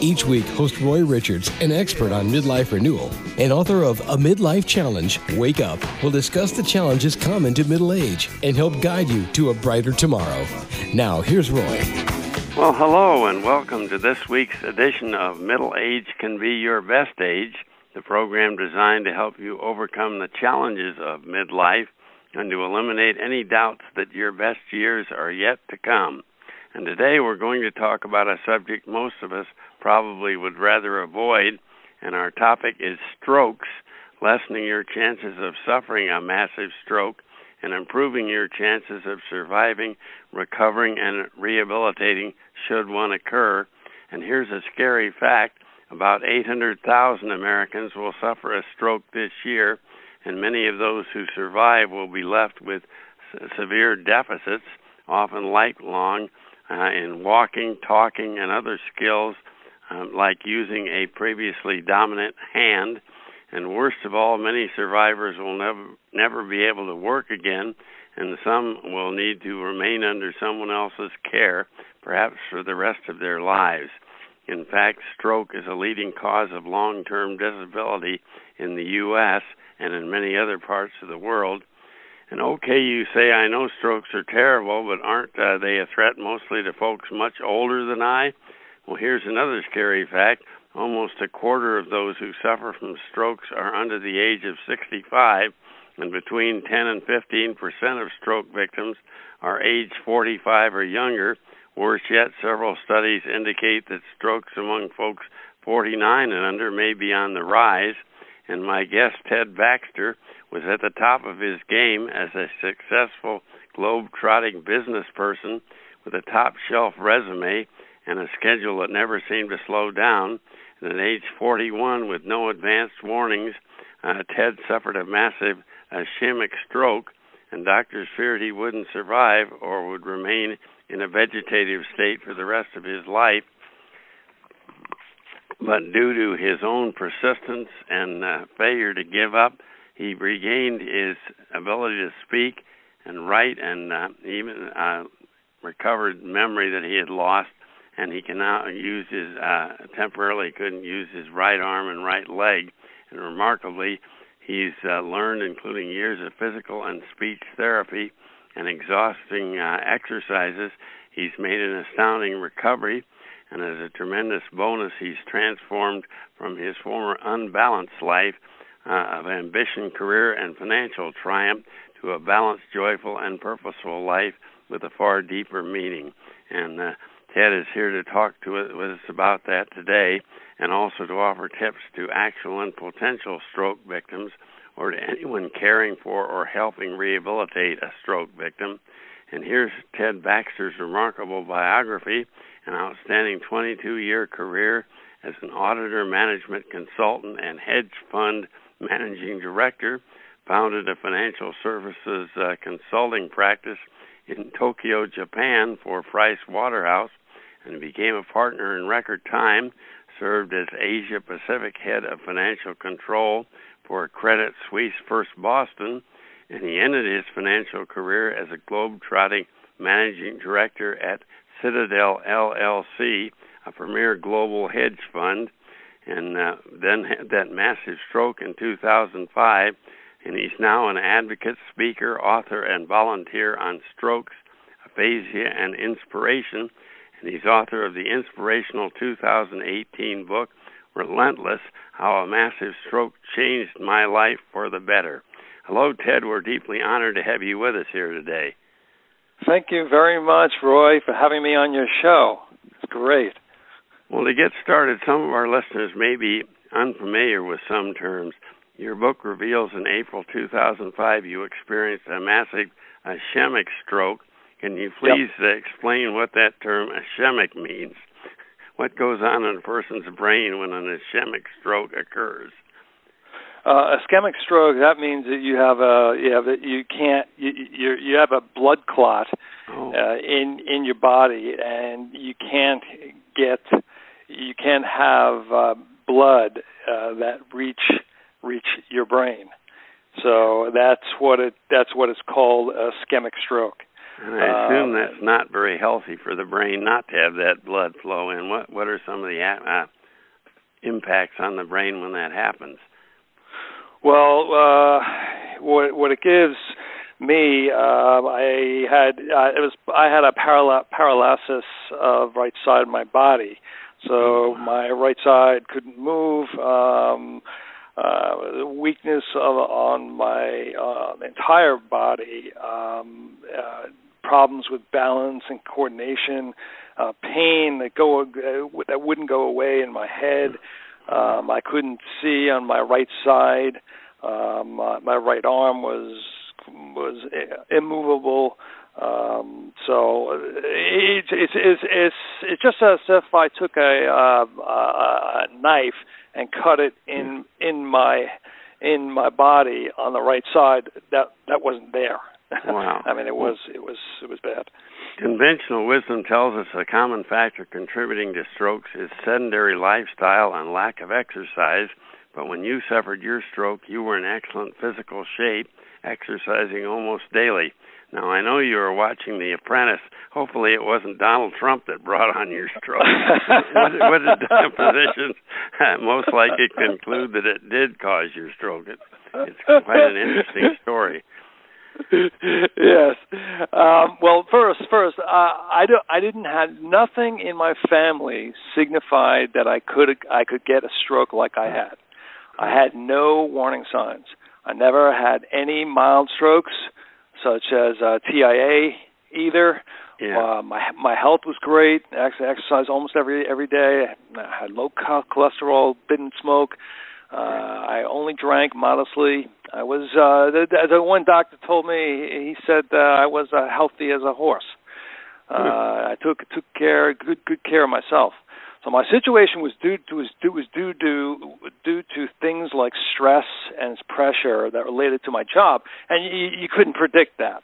Each week, host Roy Richards, an expert on midlife renewal and author of A Midlife Challenge, Wake Up, will discuss the challenges common to middle age and help guide you to a brighter tomorrow. Now, here's Roy. Well, hello, and welcome to this week's edition of Middle Age Can Be Your Best Age, the program designed to help you overcome the challenges of midlife and to eliminate any doubts that your best years are yet to come. And today we're going to talk about a subject most of us probably would rather avoid, and our topic is strokes, lessening your chances of suffering a massive stroke and improving your chances of surviving, recovering, and rehabilitating should one occur. And here's a scary fact about 800,000 Americans will suffer a stroke this year, and many of those who survive will be left with severe deficits, often lifelong, uh, in walking, talking, and other skills um, like using a previously dominant hand. And worst of all, many survivors will never never be able to work again, and some will need to remain under someone else's care, perhaps for the rest of their lives. In fact, stroke is a leading cause of long-term disability in the U.S. and in many other parts of the world. And okay, you say I know strokes are terrible, but aren't uh, they a threat mostly to folks much older than I? Well, here's another scary fact. Almost a quarter of those who suffer from strokes are under the age of 65, and between 10 and 15 percent of stroke victims are age 45 or younger. Worse yet, several studies indicate that strokes among folks 49 and under may be on the rise. And my guest, Ted Baxter, was at the top of his game as a successful globe-trotting business person with a top shelf resume and a schedule that never seemed to slow down. And at age 41, with no advanced warnings, uh, Ted suffered a massive ischemic stroke, and doctors feared he wouldn't survive or would remain in a vegetative state for the rest of his life. But due to his own persistence and uh, failure to give up, he regained his ability to speak and write and uh, even uh, recovered memory that he had lost and he can now use his uh, temporarily couldn't use his right arm and right leg, and remarkably, he's uh, learned, including years of physical and speech therapy and exhausting uh, exercises. He's made an astounding recovery, and as a tremendous bonus, he's transformed from his former unbalanced life uh, of ambition, career, and financial triumph to a balanced, joyful, and purposeful life with a far deeper meaning. And uh, Ted is here to talk to us, about that today and also to offer tips to actual and potential stroke victims or to anyone caring for or helping rehabilitate a stroke victim. And here's Ted Baxter's remarkable biography an outstanding 22 year career as an auditor, management consultant, and hedge fund managing director, founded a financial services uh, consulting practice in Tokyo, Japan for Price Waterhouse and became a partner in record time, served as Asia Pacific head of financial control for Credit Suisse First Boston, and he ended his financial career as a globe-trotting managing director at Citadel LLC, a premier global hedge fund, and uh, then had that massive stroke in 2005. And he's now an advocate, speaker, author, and volunteer on strokes, aphasia, and inspiration he's author of the inspirational 2018 book, Relentless How a Massive Stroke Changed My Life for the Better. Hello, Ted. We're deeply honored to have you with us here today. Thank you very much, Roy, for having me on your show. It's great. Well, to get started, some of our listeners may be unfamiliar with some terms. Your book reveals in April 2005 you experienced a massive ischemic stroke can you please yep. uh, explain what that term ischemic means? What goes on in a person's brain when an ischemic stroke occurs? Uh, ischemic stroke that means that you have a you have a, you can't you you you have a blood clot oh. uh, in in your body and you can't get you can't have uh, blood uh, that reach reach your brain. So that's what it that's what it's called ischemic stroke. I assume uh, that's not very healthy for the brain not to have that blood flow in. What what are some of the uh, impacts on the brain when that happens? Well, uh, what what it gives me, uh, I had uh, it was I had a paral- paralysis of right side of my body, so my right side couldn't move. Um, uh, weakness of, on my uh, entire body, um, uh, problems with balance and coordination, uh, pain that go uh, that wouldn't go away in my head. Um, I couldn't see on my right side. Um, my, my right arm was was immovable. Um, so it's it's it's it's it's just as if I took a, uh, a knife and cut it in in my in my body on the right side. That that wasn't there. Wow. I mean, it was it was it was bad. Conventional wisdom tells us a common factor contributing to strokes is sedentary lifestyle and lack of exercise. But when you suffered your stroke, you were in excellent physical shape, exercising almost daily. Now I know you were watching The Apprentice. Hopefully, it wasn't Donald Trump that brought on your stroke. what, what did the physicians most likely conclude that it did cause your stroke? It, it's quite an interesting story. Yes. Um, well, first, first, uh, I do, I didn't have nothing in my family signified that I could I could get a stroke like I had. I had no warning signs. I never had any mild strokes, such as uh, TIA either. Yeah. Uh, my my health was great. I actually exercised almost every every day. I had low cholesterol. Didn't smoke. Uh, I only drank modestly. I was uh, the, the one doctor told me he said uh, I was uh, healthy as a horse. Uh, I took took care good good care of myself. So my situation was due to was due was due to due to things like stress and pressure that related to my job, and you, you couldn't predict that.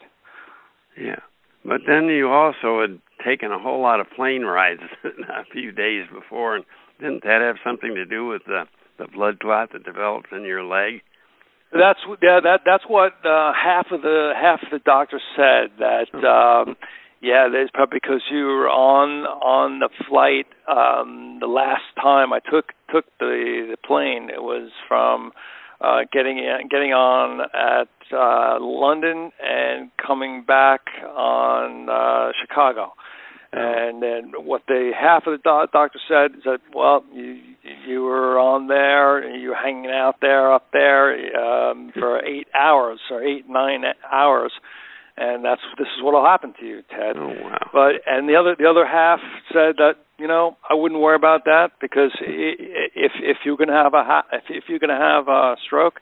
Yeah, but then you also had taken a whole lot of plane rides a few days before, and didn't that have something to do with the the blood clot that develops in your leg? That's yeah. That that's what uh, half of the half of the doctors said that. Um, yeah, there's probably because you were on on the flight. Um, the last time I took took the the plane, it was from uh, getting in, getting on at uh, London and coming back on uh, Chicago. And then what the half of the do- doctor said is that well you you were on there you were hanging out there up there um, for eight hours or eight nine hours, and that's this is what will happen to you, Ted. Oh wow! But and the other the other half said that you know I wouldn't worry about that because if if you're gonna have a ha- if if you're gonna have a stroke,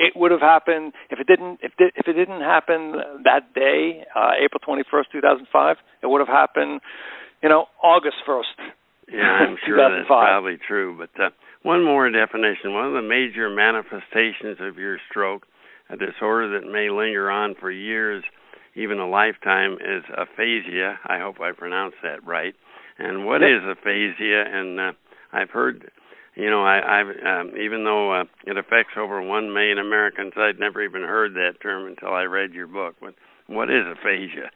it would have happened if it didn't if it, if it didn't happen that day, uh, April 21st, 2005. It would have happened, you know, August 1st. Yeah, I'm sure that's probably true. But uh, one more definition: one of the major manifestations of your stroke, a disorder that may linger on for years, even a lifetime, is aphasia. I hope I pronounced that right. And what yep. is aphasia? And uh, I've heard you know, I, I've um, even though uh, it affects over one million Americans, I'd never even heard that term until I read your book. What what is aphasia?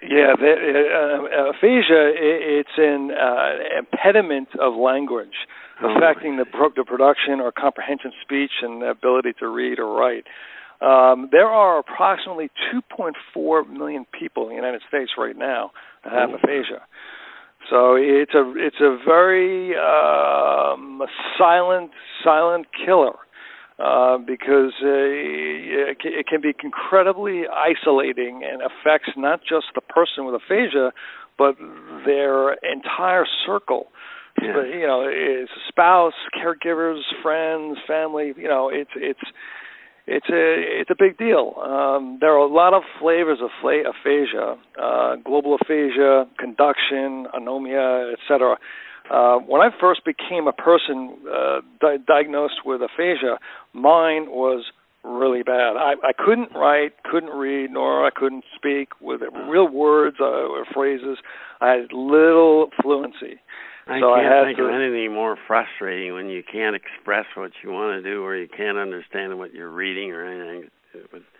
Yeah, the, uh, aphasia it's an uh, impediment of language oh, affecting the, pro- the production or comprehension speech and the ability to read or write. Um, there are approximately 2.4 million people in the United States right now that have aphasia. So it's a it's a very um, silent silent killer uh, because uh, it can be incredibly isolating and affects not just the person with aphasia, but their entire circle. Yeah. But, you know, it's spouse, caregivers, friends, family. You know, it's it's it's a it's a big deal. Um, there are a lot of flavors of fla- aphasia, uh, global aphasia, conduction, anomia, etc. Uh, when I first became a person uh, di- diagnosed with aphasia, mine was really bad. I, I couldn't write, couldn't read, nor I couldn't speak with real words uh, or phrases. I had little fluency. I so can't I think to, of anything more frustrating when you can't express what you want to do or you can't understand what you're reading or anything.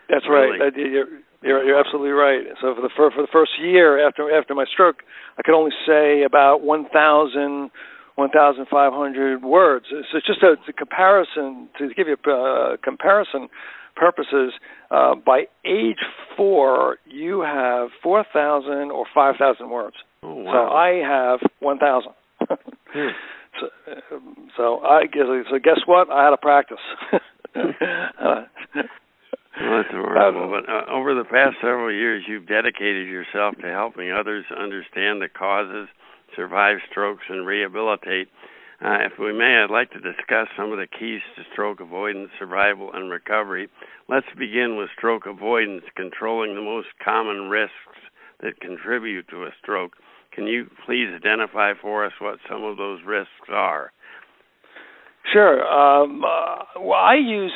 That's really, right. You're, you're you're absolutely right. So for the for, for the first year after after my stroke, I could only say about one thousand 1,500 words. So it's just a, a, comparison to give you a uh, comparison purposes. Uh, by age four, you have 4,000 or 5,000 words. Oh, wow. So I have 1,000. Hmm. So, um, so I guess so. Guess what? I had to practice. uh, well, that's horrible. But uh, over the past several years, you've dedicated yourself to helping others understand the causes survive strokes and rehabilitate. Uh, if we may, I'd like to discuss some of the keys to stroke avoidance, survival, and recovery. Let's begin with stroke avoidance, controlling the most common risks that contribute to a stroke. Can you please identify for us what some of those risks are? Sure. Um, uh, well, I use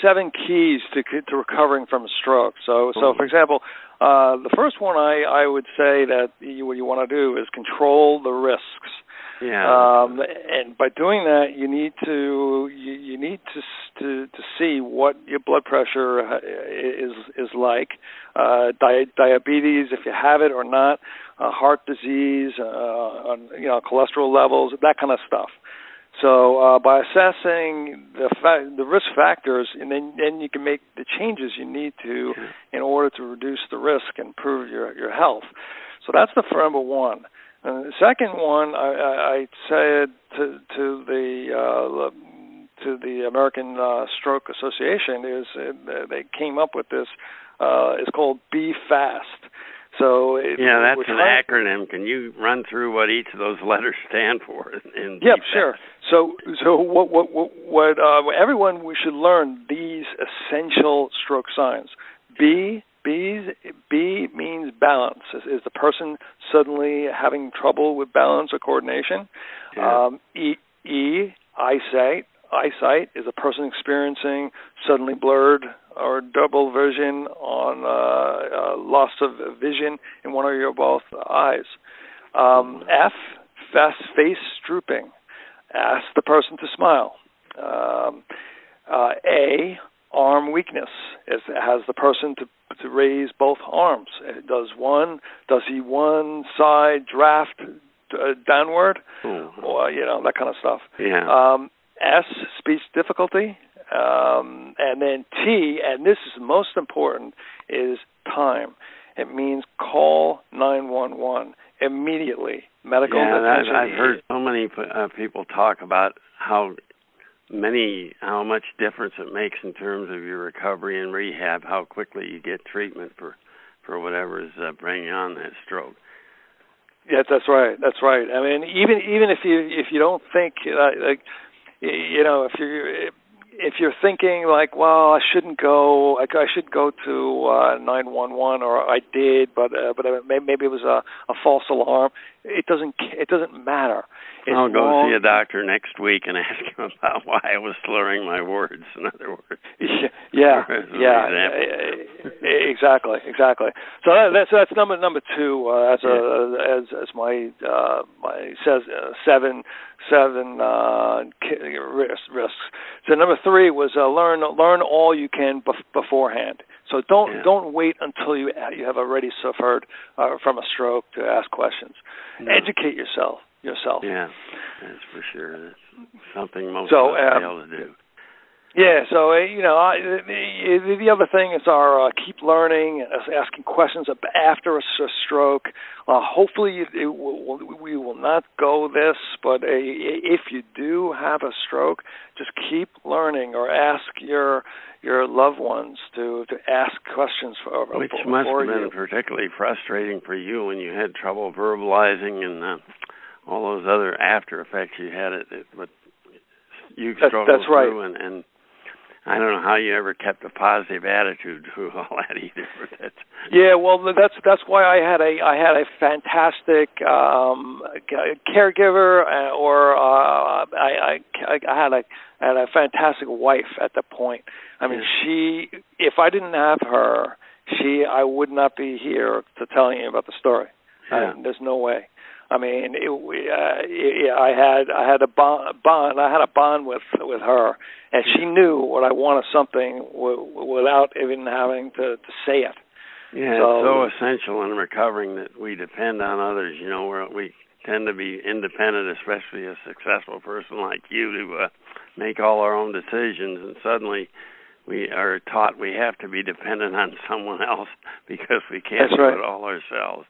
seven keys to to recovering from a stroke. So, so for example, uh, the first one I I would say that you, what you want to do is control the risks. Yeah. Um, and by doing that, you need to you, you need to to to see what your blood pressure uh, is is like, uh, di- diabetes if you have it or not, uh, heart disease, uh, on, you know cholesterol levels, that kind of stuff. So uh, by assessing the fa- the risk factors, and then then you can make the changes you need to in order to reduce the risk and improve your your health. So that's the number one. And the second one, I, I, I said to to the uh, to the American uh, Stroke Association is uh, they came up with this. Uh, it's called Be Fast. So it, yeah, that's an acronym. Can you run through what each of those letters stand for? In yep, sure. So, so what, what, what, what uh, everyone we should learn these essential stroke signs. B, B's, B means balance. Is, is the person suddenly having trouble with balance or coordination? Yeah. Um, e, E, eyesight. Eyesight is a person experiencing suddenly blurred or double vision on uh, uh, loss of vision in one or your both eyes. Um, F, face drooping. Ask the person to smile. Um, uh, a, arm weakness. Is, has the person to to raise both arms? Does one does he one side draft uh, downward, mm-hmm. or you know that kind of stuff. Yeah. Um, S, speech difficulty. Um, and then T, and this is most important, is time. It means call 911 immediately. Medical yeah. That, I've heard so many uh, people talk about how many, how much difference it makes in terms of your recovery and rehab, how quickly you get treatment for for whatever is uh, bringing on that stroke. Yes, that's right. That's right. I mean, even even if you if you don't think uh, like you know if you if you're thinking like, well, I shouldn't go, I, I should go to uh, 911, or I did, but uh, but maybe it was a, a false alarm. It doesn't it doesn't matter. It's I'll go long, see a doctor next week and ask him about why I was slurring my words. In other words, yeah, As yeah, yeah, exactly, exactly. So that, that's that's number number two uh, as a as as my uh, says uh, seven seven uh, risks. risks. So number three was uh, learn learn all you can bef- beforehand. So don't Yeah. don't wait until you you have already suffered uh, from a stroke to ask questions. No. Educate yourself yourself. Yeah, that's for sure. That's something most So, um, fail to do. Yeah, so uh, you know, I, the, the other thing is our uh, keep learning, asking questions after a stroke. Uh, hopefully, it, it will, we will not go this, but uh, if you do have a stroke, just keep learning or ask your your loved ones to to ask questions for Which for, must for have been you. particularly frustrating for you when you had trouble verbalizing and uh, all those other after effects you had. It, it but you That's- struggled that's right. through, and, and I don't know how you ever kept a positive attitude through all that either. But yeah, well, that's that's why I had a I had a fantastic um caregiver, uh, or uh, I, I I had a I had a fantastic wife at the point. I mean, yeah. she if I didn't have her, she I would not be here to telling you about the story. Yeah. I, there's no way. I mean, it, we, uh, it, I had I had a bond, bond. I had a bond with with her, and she knew what I wanted something w- without even having to to say it. Yeah, so, it's so essential in recovering that we depend on others. You know, where we tend to be independent, especially a successful person like you, to uh, make all our own decisions, and suddenly we are taught we have to be dependent on someone else because we can't That's do right. it all ourselves.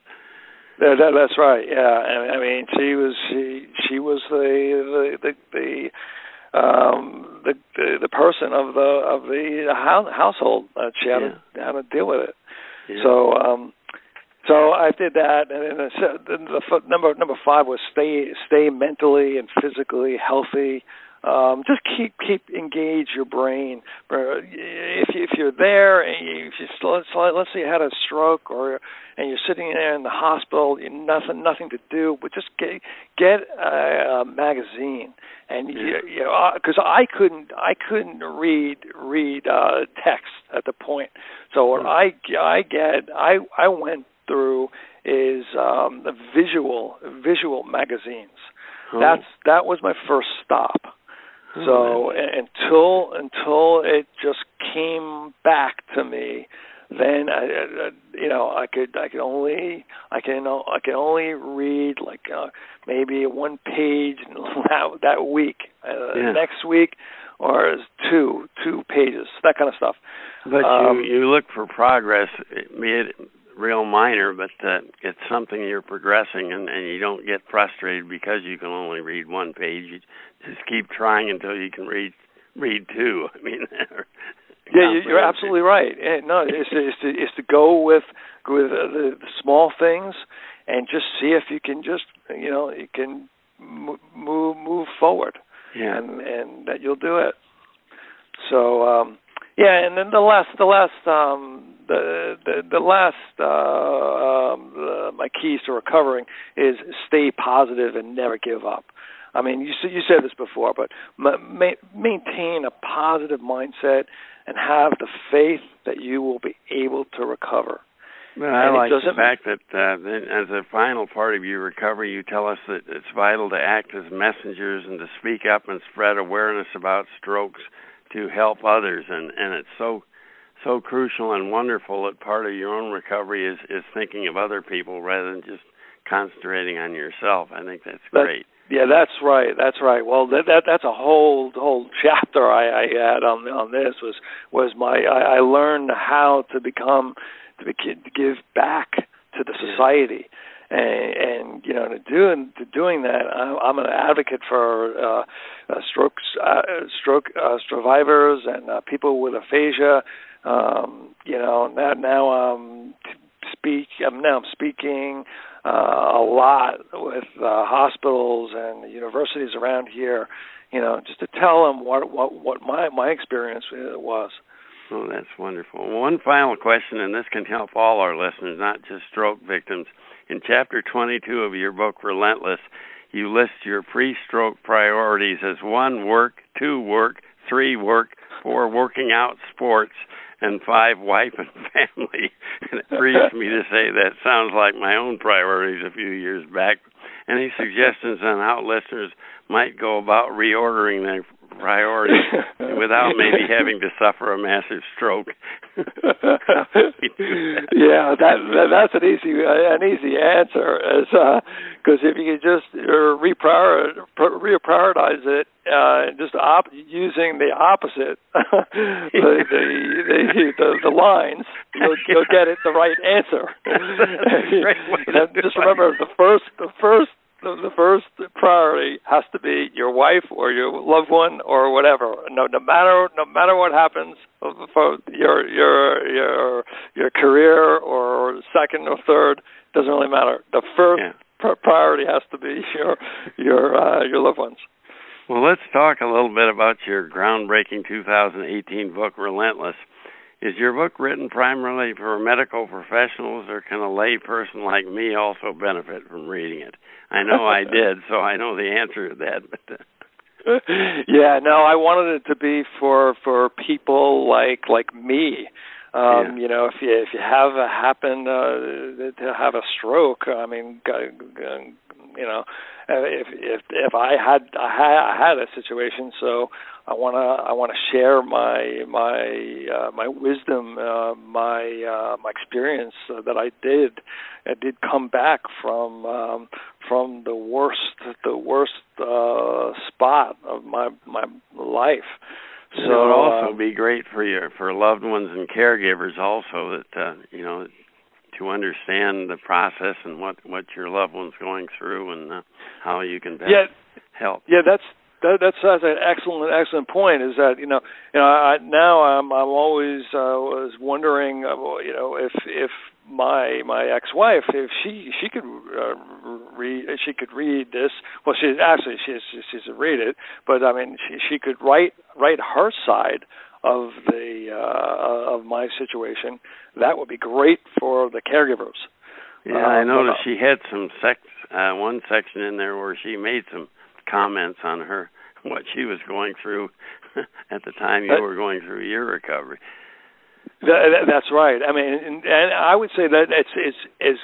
That, that, that's right. Yeah, I, I mean, she was she she was the the the, the um the, the the person of the of the household she had yeah. to had to deal with it. Yeah. So um so I did that, and then the, the number number five was stay stay mentally and physically healthy um, just keep keep engage your brain. If you, if you're there and you, if you let's let's say you had a stroke or and you're sitting there in the hospital, you nothing nothing to do, but just get get a, a magazine and yeah. you, you know because uh, I couldn't I couldn't read read uh, text at the point. So what I I get I I went through is um, the visual visual magazines. Oh. That's that was my first stop. So until until it just came back to me, then I, I, you know I could I could only I can I can only read like uh, maybe one page that that week. Uh, yeah. Next week, or two two pages, that kind of stuff. But um, you you look for progress, be it real minor, but uh, it's something you're progressing, and, and you don't get frustrated because you can only read one page. You just keep trying until you can read read two. I mean, yeah, you're absolutely right. No, it's to, it's to it's to go with with the, the small things and just see if you can just you know you can move move forward. Yeah, and and that you'll do it. So um yeah, and then the last the last um the the, the last uh, um, the, my keys to recovering is stay positive and never give up. I mean, you you said this before, but ma- maintain a positive mindset and have the faith that you will be able to recover. Well, I like the fact that uh, then as a final part of your recovery, you tell us that it's vital to act as messengers and to speak up and spread awareness about strokes to help others, and and it's so so crucial and wonderful that part of your own recovery is is thinking of other people rather than just concentrating on yourself. I think that's great. Yeah, that's right. That's right. Well, that, that that's a whole whole chapter I, I had on on this was was my I, I learned how to become to, be, to give back to the society. And, and you know, to doing to doing that, I'm, I'm an advocate for uh, uh, strokes, uh, stroke uh, survivors, and uh, people with aphasia. Um, you know, now now I'm speak. I'm now I'm speaking uh, a lot with uh, hospitals and universities around here. You know, just to tell them what what what my my experience uh, was. Oh, that's wonderful. One final question, and this can help all our listeners, not just stroke victims. In chapter 22 of your book, Relentless, you list your pre stroke priorities as one, work, two, work, three, work, four, working out, sports, and five wife and family. And it grieves me to say that sounds like my own priorities a few years back. Any suggestions on how listeners might go about reordering their priorities without maybe having to suffer a massive stroke. yeah, that, that that's an easy an easy answer, is because uh, if you could just uh, reprioritize reprioritize it, uh, just op- using the opposite the, the, the, the the lines, you'll, you'll get it the right answer. just remember the first the first the, the first priority has to be your wife or your loved one or whatever. No, no matter no matter what happens for your your your your career or second or third doesn't really matter. The first yeah. pr- priority has to be your your uh, your loved ones. Well, let's talk a little bit about your groundbreaking 2018 book, Relentless. Is your book written primarily for medical professionals, or can a lay person like me also benefit from reading it? I know I did, so I know the answer to that. But yeah, no, I wanted it to be for for people like like me. Um, yeah. You know, if you if you have a happen uh, to have a stroke, I mean, you know, if if if I had I had, I had a situation, so I want to I want to share my my uh, my wisdom, uh, my uh, my experience uh, that I did. I did come back from um, from the worst the worst uh, spot of my my life. So it would also uh, be great for your for loved ones and caregivers also that uh, you know to understand the process and what what your loved one's going through and uh, how you can best yeah, help. Yeah, that's that, that's that's an excellent excellent point. Is that you know you know I, now I'm I'm always uh, was wondering uh, you know if if my my ex-wife if she she could uh, read she could read this well she actually she's she's a read it but I mean she she could write write her side of the uh, of my situation that would be great for the caregivers. Yeah, uh, I noticed she had some sex uh, one section in there where she made some comments on her what she was going through at the time you were going through your recovery. That, that's right. I mean, and, and I would say that it's it's as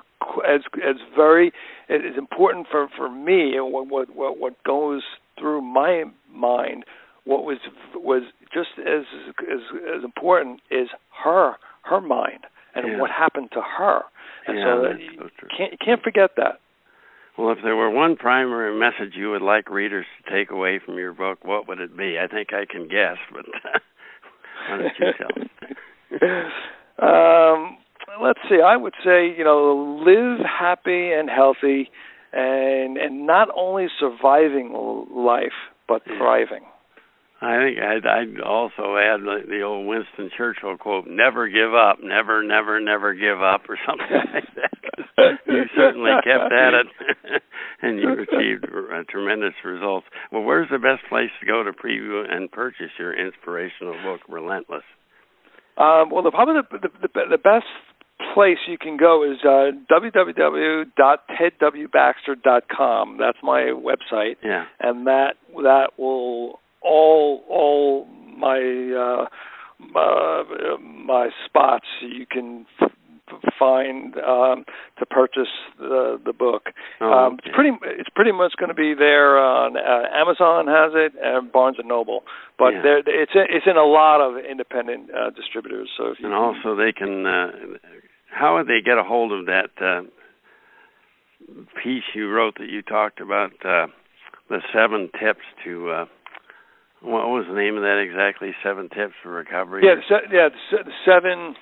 as as very it is important for for me what what what goes through my mind. What was was just as as as important is her her mind and yeah. what happened to her. And yeah, so, that's you so true. can't you can't forget that. Well, if there were one primary message you would like readers to take away from your book, what would it be? I think I can guess, but why don't you tell? um, let's see. I would say, you know, live happy and healthy, and and not only surviving life but thriving. I think I'd, I'd also add the, the old Winston Churchill quote: "Never give up, never, never, never give up," or something like that. you certainly kept at it, and you achieved uh, tremendous results. Well, where's the best place to go to preview and purchase your inspirational book, Relentless? Um, well, the, probably the, the, the, the best place you can go is uh, www.tedwbaxter.com. That's my website, Yeah. and that that will all all my uh, uh, my spots you can f- find um, to purchase the the book. Oh, um, okay. It's pretty it's pretty much going to be there on uh, Amazon has it and Barnes and Noble, but Yeah. there it's in, it's in a lot of independent uh, distributors. So if you And also, they can. Uh, how would they get a hold of that uh, piece you wrote that you talked about uh, the seven tips to? Uh, what was the name of that exactly? Seven tips for recovery. Yeah, se- yeah, the, se- seven.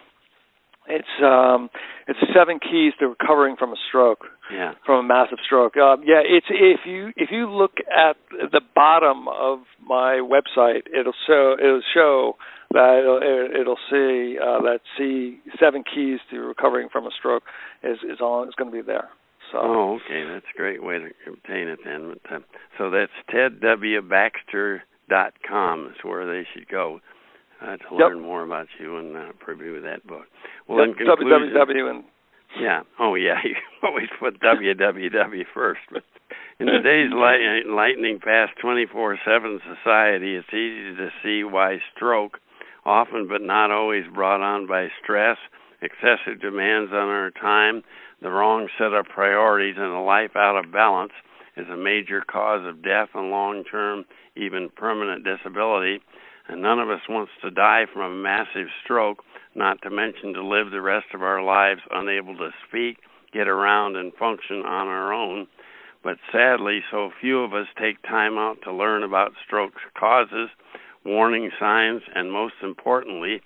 It's um, it's seven keys to recovering from a stroke, Yeah. from a massive stroke. Um, yeah, it's if you if you look at the bottom of my website, it'll show it'll show that it'll, it'll see uh, that see seven keys to recovering from a stroke is is on. It's going to be there. So. Oh, okay. That's a great way to obtain it then. But, uh, so that's tedwbaxter.com is where they should go uh, to Yep. learn more about you and uh, preview that book. Well, Yep, in conclusion, www and Yeah. Oh, yeah. You always put www first. But in today's light, lightning fast 24/7 society, it's easy to see why stroke, often but not always brought on by stress, excessive demands on our time, the wrong set of priorities, and a life out of balance, is a major cause of death and long-term, even permanent disability. And none of us wants to die from a massive stroke not to mention to live the rest of our lives unable to speak, get around, and function on our own. But sadly, so few of us take time out to learn about stroke's causes, warning signs, and most importantly,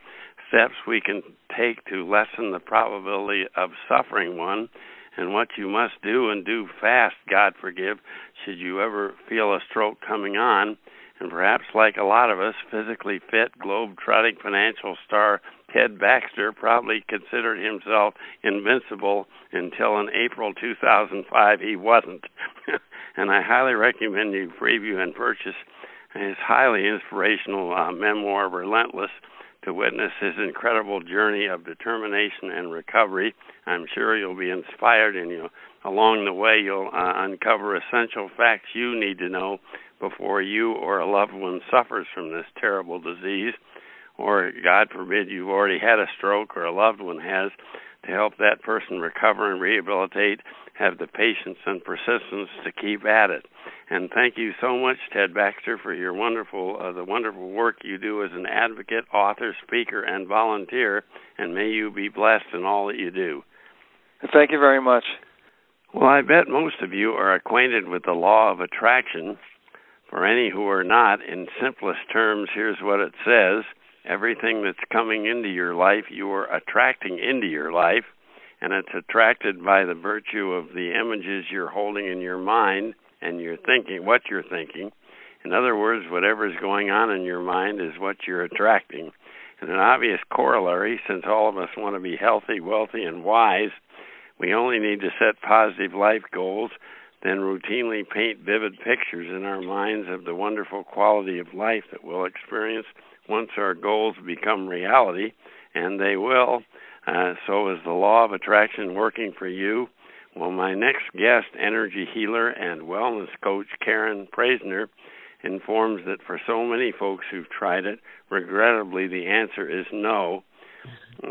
steps we can take to lessen the probability of suffering one, and what you must do and do fast, God forgive, should you ever feel a stroke coming on. And perhaps, like a lot of us, physically fit, globe-trotting financial star Ted Baxter probably considered himself invincible until in April 2005 he wasn't. and I highly recommend you preview and purchase his highly inspirational uh, memoir, Relentless, to witness his incredible journey of determination and recovery. I'm sure you'll be inspired, and you along the way you'll uh, uncover essential facts you need to know before you or a loved one suffers from this terrible disease, or God forbid you've already had a stroke or a loved one has, to help that person recover and rehabilitate, have the patience and persistence to keep at it. And thank you so much, Ted Baxter, for your wonderful uh, the wonderful work you do as an advocate, author, speaker, and volunteer. And may you be blessed in all that you do. Thank you very much. Well, I bet most of you are acquainted with the law of attraction. For any who are not, in simplest terms, here's what it says everything that's coming into your life, you are attracting into your life, and it's attracted by the virtue of the images you're holding in your mind and you're thinking, what you're thinking. In other words, whatever's going on in your mind is what you're attracting. And an obvious corollary, since all of us want to be healthy, wealthy, and wise, we only need to set positive life goals then routinely paint vivid pictures in our minds of the wonderful quality of life that we'll experience once our goals become reality, and they will. Uh, so is the law of attraction working for you? Well, my next guest, energy healer and wellness coach Karen Praisner, informs that for so many folks who've tried it, regrettably the answer is no.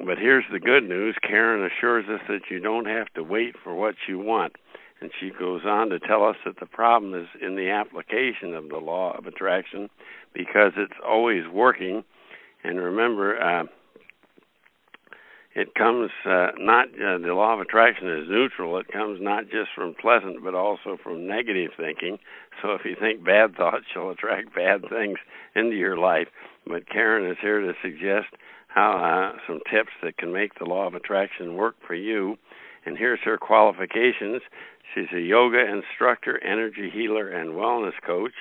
But here's the good news Karen assures us that you don't have to wait for what you want. And she goes on to tell us that the problem is in the application of the law of attraction because it's always working. And remember, uh, it comes uh, not uh, the law of attraction is neutral. It comes not just from pleasant, but also from negative thinking. So if you think bad thoughts, you'll attract bad things into your life. But Karen is here to suggest how uh, some tips that can make the law of attraction work for you. And here's her qualifications. She's a yoga instructor, energy healer, and wellness coach,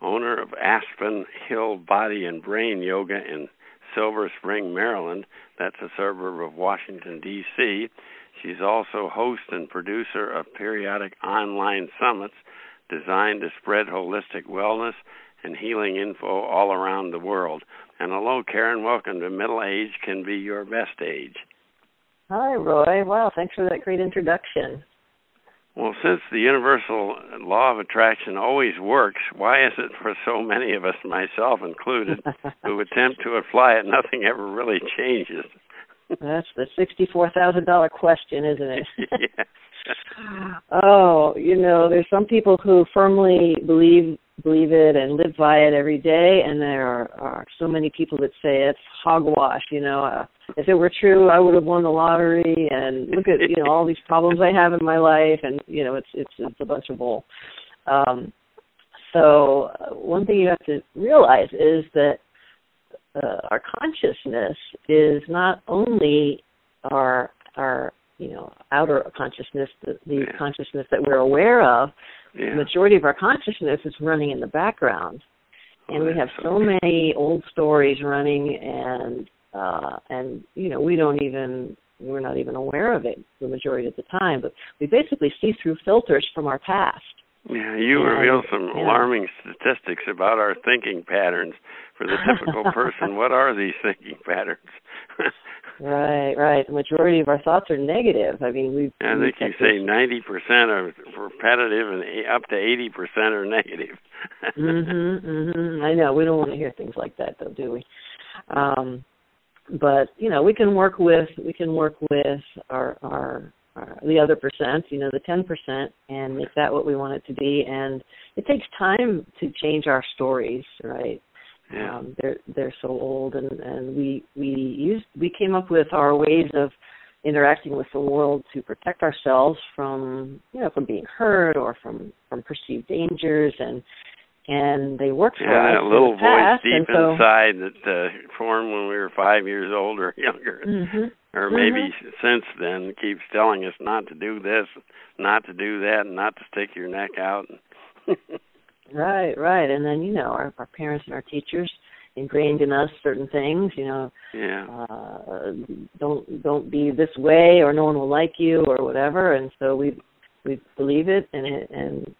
owner of Aspen Hill Body and Brain Yoga in Silver Spring, Maryland. That's a suburb of Washington, D.C. She's also host and producer of periodic online summits designed to spread holistic wellness and healing info all around the world. And hello, Karen. Welcome to Middle Age Can Be Your Best Age. Hi, Roy. Wow, thanks for that great introduction. Well, since the universal law of attraction always works, why is it for so many of us, myself included, who attempt to apply it, nothing ever really changes? That's the sixty-four thousand dollar question, isn't it? oh, you know, there's some people who firmly believe believe it and live by it every day, and there are, are so many people that say it's hogwash. You know, uh, if it were true, I would have won the lottery, and look at you know all these problems I have in my life, and you know, it's it's it's a bunch of bull. Um, so uh, one thing you have to realize is that uh, our consciousness is not only our our you know outer consciousness, the, the yeah. consciousness that we're aware of. Yeah. The majority of our consciousness is running in the background, and we have so many old stories running, and uh, and you know we don't even we're not even aware of it the majority of the time. But we basically see through filters from our past. Yeah, you and, reveal some yeah. alarming statistics about our thinking patterns for the typical person. what are these thinking patterns? Right, right. The majority of our thoughts are negative. I mean, we. I think you say ninety percent are repetitive, and up to eighty percent are negative. mhm, mhm. I know we don't want to hear things like that, though, do we? Um, but you know, we can work with we can work with our our, our the other percent, you know, the ten percent, and make that what we want it to be. And it takes time to change our stories, right? Yeah. Um, they're they're so old, and and we we used we came up with our ways of interacting with the world to protect ourselves from you know from being hurt or from from perceived dangers and and they work for yeah, us. Yeah, a little voice past, deep so, inside that uh, formed when we were five years old or younger, mm-hmm, or maybe mm-hmm. since then keeps telling us not to do this, not to do that, and not to stick your neck out. Right, right. And then, you know, our, our parents and our teachers ingrained in us certain things, you know. Yeah. Uh don't don't be this way or no one will like you or whatever and so we we believe it and it and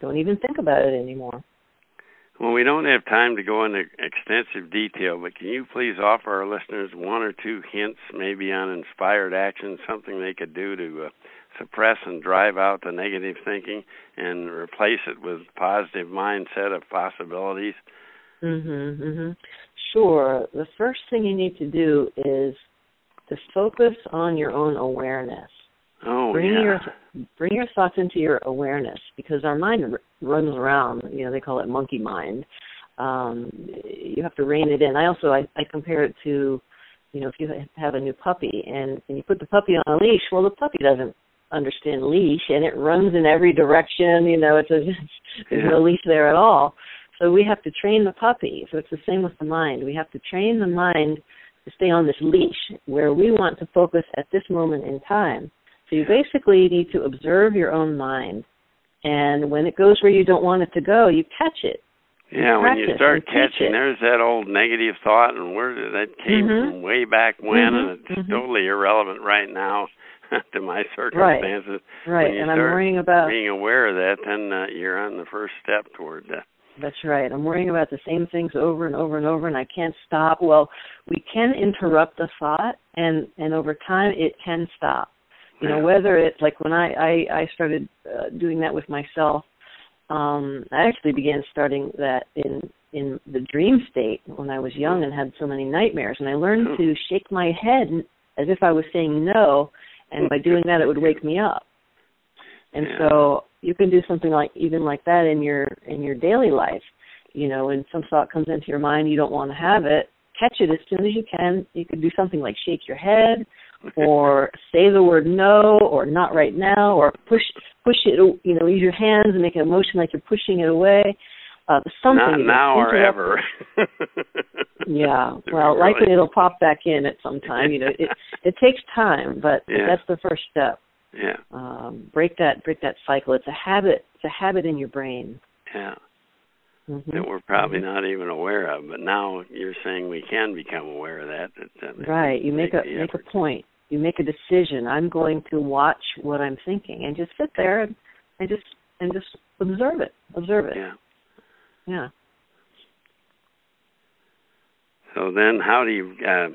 don't even think about it anymore. Well, we don't have time to go into extensive detail, but can you please offer our listeners one or two hints, maybe on inspired action, something they could do to uh, suppress and drive out the negative thinking and replace it with positive mindset of possibilities? Mhm, mhm. Sure. The first thing you need to do is to focus on your own awareness. Oh, bring yeah. your bring your thoughts into your awareness because our mind r- runs around. You know, they call it monkey mind. Um, you have to rein it in. I also I, I compare it to, you know, if you have a new puppy and, and you put the puppy on a leash, well, the puppy doesn't understand leash and it runs in every direction. You know, it's a there's no leash there at all. So we have to train the puppy. So it's the same with the mind. We have to train the mind to stay on this leash where we want to focus at this moment in time. So you basically need to observe your own mind. And when it goes where you don't want it to go, you catch it. Yeah, when you start catching, there's that old negative thought, and where did that came Mhm. from? Way back when, and Mhm, it's mhm. totally irrelevant right now to my circumstances. Right. You And I'm worrying about Being aware of that, then uh, you're on the first step toward that. That's right. I'm worrying about the same things over and over and over, and I can't stop. Well, we can interrupt the thought, and and over time it can stop. You know, whether it's like when I I, I started uh, doing that with myself. Um, I actually began starting that in in the dream state when I was young and had so many nightmares, and I learned to shake my head as if I was saying no, and by doing that it would wake me up. And Yeah. so you can do something like even like that in your in your daily life. You know, when some thought comes into your mind you don't want to have it, catch it as soon as you can. You could do something like shake your head or say the word no or not right now or push push it you know, use your hands and make a motion like you're pushing it away. Uh something Not now or ever. Yeah. Well, really- likely it'll pop back in at some time. You know, it it takes time, but, Yeah. that's the first step. Yeah, Um break that break that cycle. It's a habit. It's a habit in your brain. yeah. Mhm. That we're probably not even aware of, but now you're saying we can become aware of that. that, that Right. You make a the make a point. You make a decision. I'm going to watch what I'm thinking and just sit there and, and just and just observe it. Observe it. Yeah. Yeah. So then, how do you uh,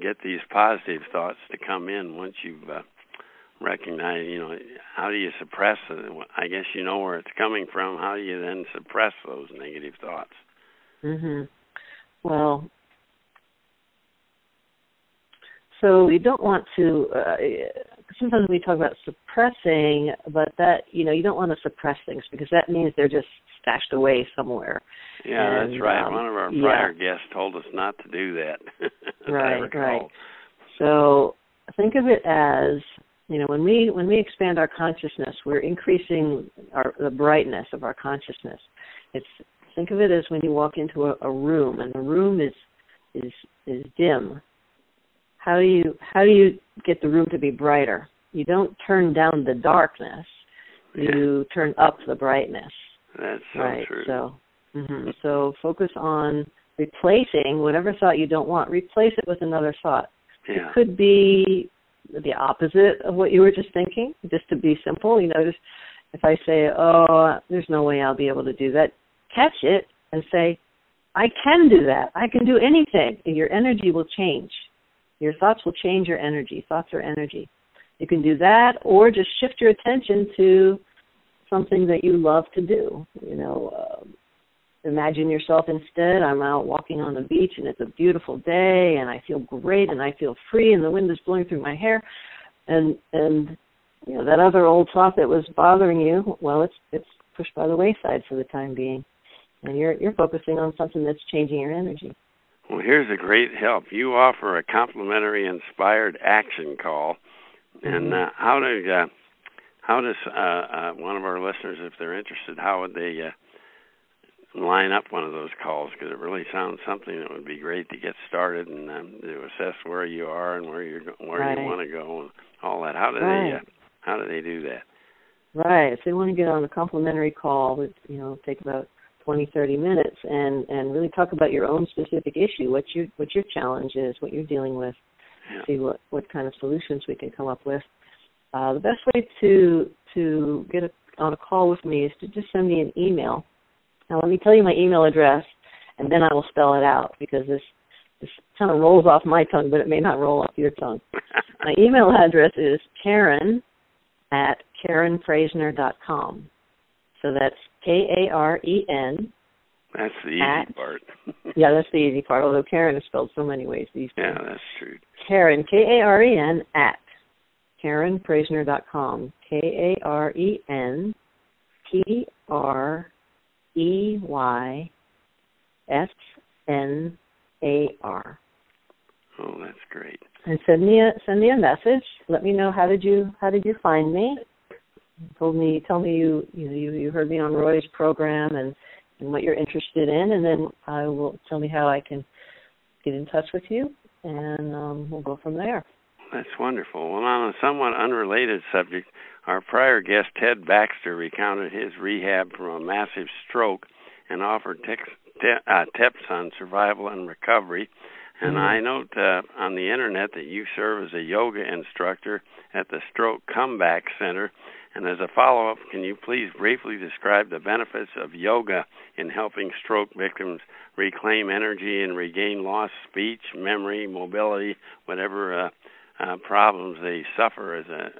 get these positive thoughts to come in once you've uh, recognized? You know, how do you suppress it? I guess you know where it's coming from. How do you then suppress those negative thoughts? Mhm. Well, so we don't want to uh, sometimes we talk about suppressing, but that, you know, you don't want to suppress things because that means they're just stashed away somewhere. Yeah, And, that's right. um, One of our yeah. prior guests told us not to do that. Right, right. So think of it as you know when we when we expand our consciousness, we're increasing our the brightness of our consciousness. It's think of it as when you walk into a, a room and the room is is is dim. How do you how do you get the room to be brighter? You don't turn down the darkness. You turn up the brightness. That's so right. true. So hmm so focus on replacing whatever thought you don't want. Replace it with another thought yeah. could be the opposite of what you were just thinking, just to be simple. You know, just if I say, oh, there's no way I'll be able to do that, catch it and say, I can do that. I can do anything. And your energy will change. Your thoughts will change your energy. Thoughts are energy. You can do that or just shift your attention to something that you love to do. You know, uh, imagine yourself instead i'm out walking on the beach and it's a beautiful day and i feel great and i feel free and the wind is blowing through my hair and and you know that other old thought that was bothering you well it's it's pushed by the wayside for the time being and you're you're focusing on something that's changing your energy Well, here's a great help. You offer a complimentary inspired action call, and Mhm. uh, how do uh, how does uh, uh, one of our listeners, if they're interested, how would they uh, line up one of those calls? Because it really sounds something that would be great to get started and um, to assess where you are and where you're go- where Right. you want to go and all that. How do they uh, how do they do that? right if they want to get on a complimentary call it you know take about twenty thirty minutes and and really talk about your own specific issue, what you what your challenge is, what you're dealing with, Yeah. see what what kind of solutions we can come up with. Uh, the best way to to get a, on a call with me is to just send me an email. Now let me tell you my email address, and then I will spell it out because this this kind of rolls off my tongue, but it may not roll off your tongue. My email address is Karen at KarenPreisner.com. So that's K A R E N. That's the easy At- part. Yeah, that's the easy part, although Karen is spelled so many ways these days. yeah, that's true. Karen, K A R E N, at KarenPreisner.com. K A R E N P R E Y S N A R. Oh, that's great. And send me a send me a message. Let me know how did you how did you find me? Told me tell me you you know you, you heard me on Roy's program and and what you're interested in, and then I will tell me how I can get in touch with you, and um, we'll go from there. That's wonderful. Well, on a somewhat unrelated subject, our prior guest, Ted Baxter, recounted his rehab from a massive stroke and offered tics, te- uh, tips on survival and recovery. And Mhm. I note uh, on the internet that you serve as a yoga instructor at the Stroke Comeback Center. And as a follow up, can you please briefly describe the benefits of yoga in helping stroke victims reclaim energy and regain lost speech, memory, mobility, whatever uh, uh, problems they suffer as a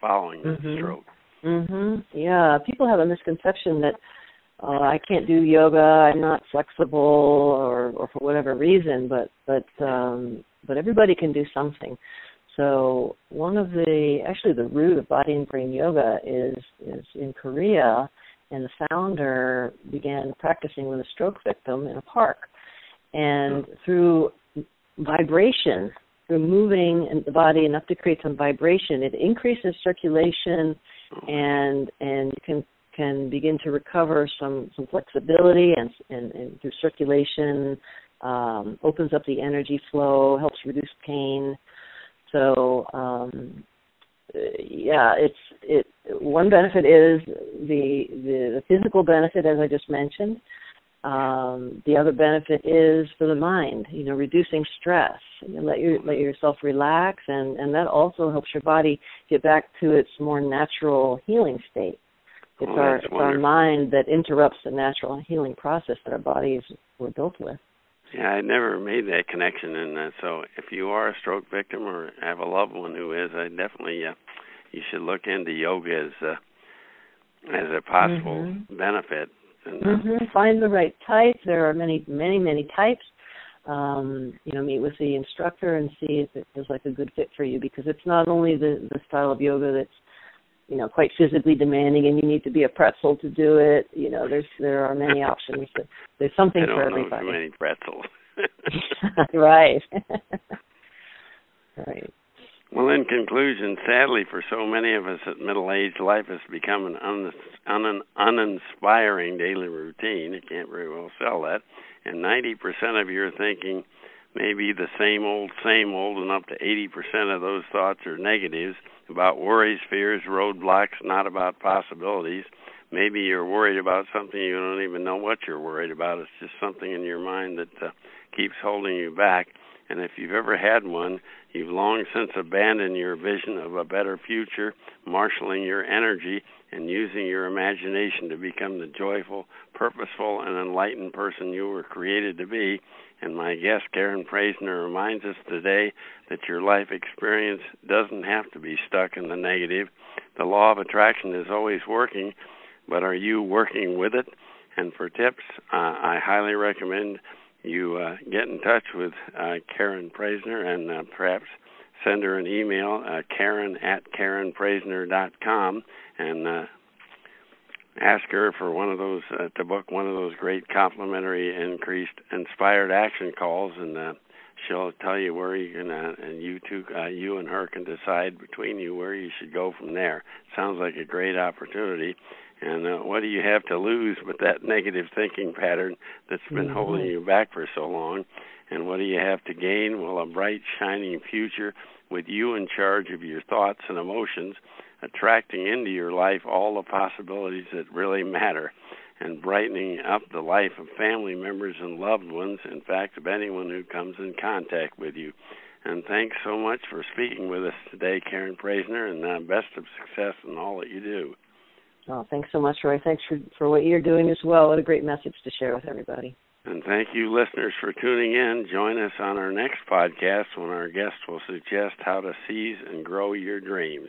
following the Mhm. stroke? Mhm. Yeah, people have a misconception that uh, I can't do yoga. I'm not flexible, or or for whatever reason. But but um, but everybody can do something. So one of the actually the root of body and brain yoga is is in Korea, and the founder began practicing with a stroke victim in a park, and through vibration, through moving the body enough to create some vibration, it increases circulation and and you can can begin to recover some some flexibility and and, and through circulation um, opens up the energy flow, helps reduce pain. So um, yeah, it's it. One benefit is the the, the physical benefit, as I just mentioned. Um, the other benefit is for the mind, you know, reducing stress. You let your let yourself relax, and and that also helps your body get back to its more natural healing state. It's Oh, our it's our mind that interrupts the natural healing process that our bodies were built with. Yeah, I never made that connection, and uh, so if you are a stroke victim or have a loved one who is, I definitely uh, you should look into yoga as uh, as a possible Mhm. benefit. And, uh, hmm Find the right type. There are many, many, many types. Um, you know, meet with the instructor and see if it feels like a good fit for you because it's not only the the style of yoga that's you know quite physically demanding and you need to be a pretzel to do it. You know, there's there are many options. There's something I don't for know everybody. too many pretzels. right. right. Well, in conclusion, sadly for so many of us at middle age, life has become an un, un, uninspiring daily routine. You can't very well sell that. And 90% of your thinking may be the same old, same old, and up to 80% of those thoughts are negatives about worries, fears, roadblocks, not about possibilities. Maybe you're worried about something you don't even know what you're worried about. It's just something in your mind that uh, keeps holding you back. And if you've ever had one, you've long since abandoned your vision of a better future, marshaling your energy and using your imagination to become the joyful, purposeful, and enlightened person you were created to be. And my guest, Karen Preisner, reminds us today that your life experience doesn't have to be stuck in the negative. The law of attraction is always working, but are you working with it? And for tips, uh, I highly recommend you uh, get in touch with uh, Karen Preisner and uh, perhaps send her an email, uh, Karen at KarenPreisner.com, and uh, ask her for one of those uh, to book one of those great complimentary increased inspired action calls, and uh, she'll tell you where you can, uh, and you two, uh, you and her can decide between you where you should go from there. Sounds like a great opportunity. And uh, what do you have to lose but that negative thinking pattern that's been Mhm. holding you back for so long? And what do you have to gain? Well, a bright, shining future with you in charge of your thoughts and emotions, attracting into your life all the possibilities that really matter. and brightening up the life of family members and loved ones, in fact, of anyone who comes in contact with you. And thanks so much for speaking with us today, Karen Praisner, and uh, best of success in all that you do. Oh, thanks so much, Roy. Thanks for, for what you're doing as well. What a great message to share with everybody. And thank you, listeners, for tuning in. Join us on our next podcast when our guest will suggest how to seize and grow your dreams.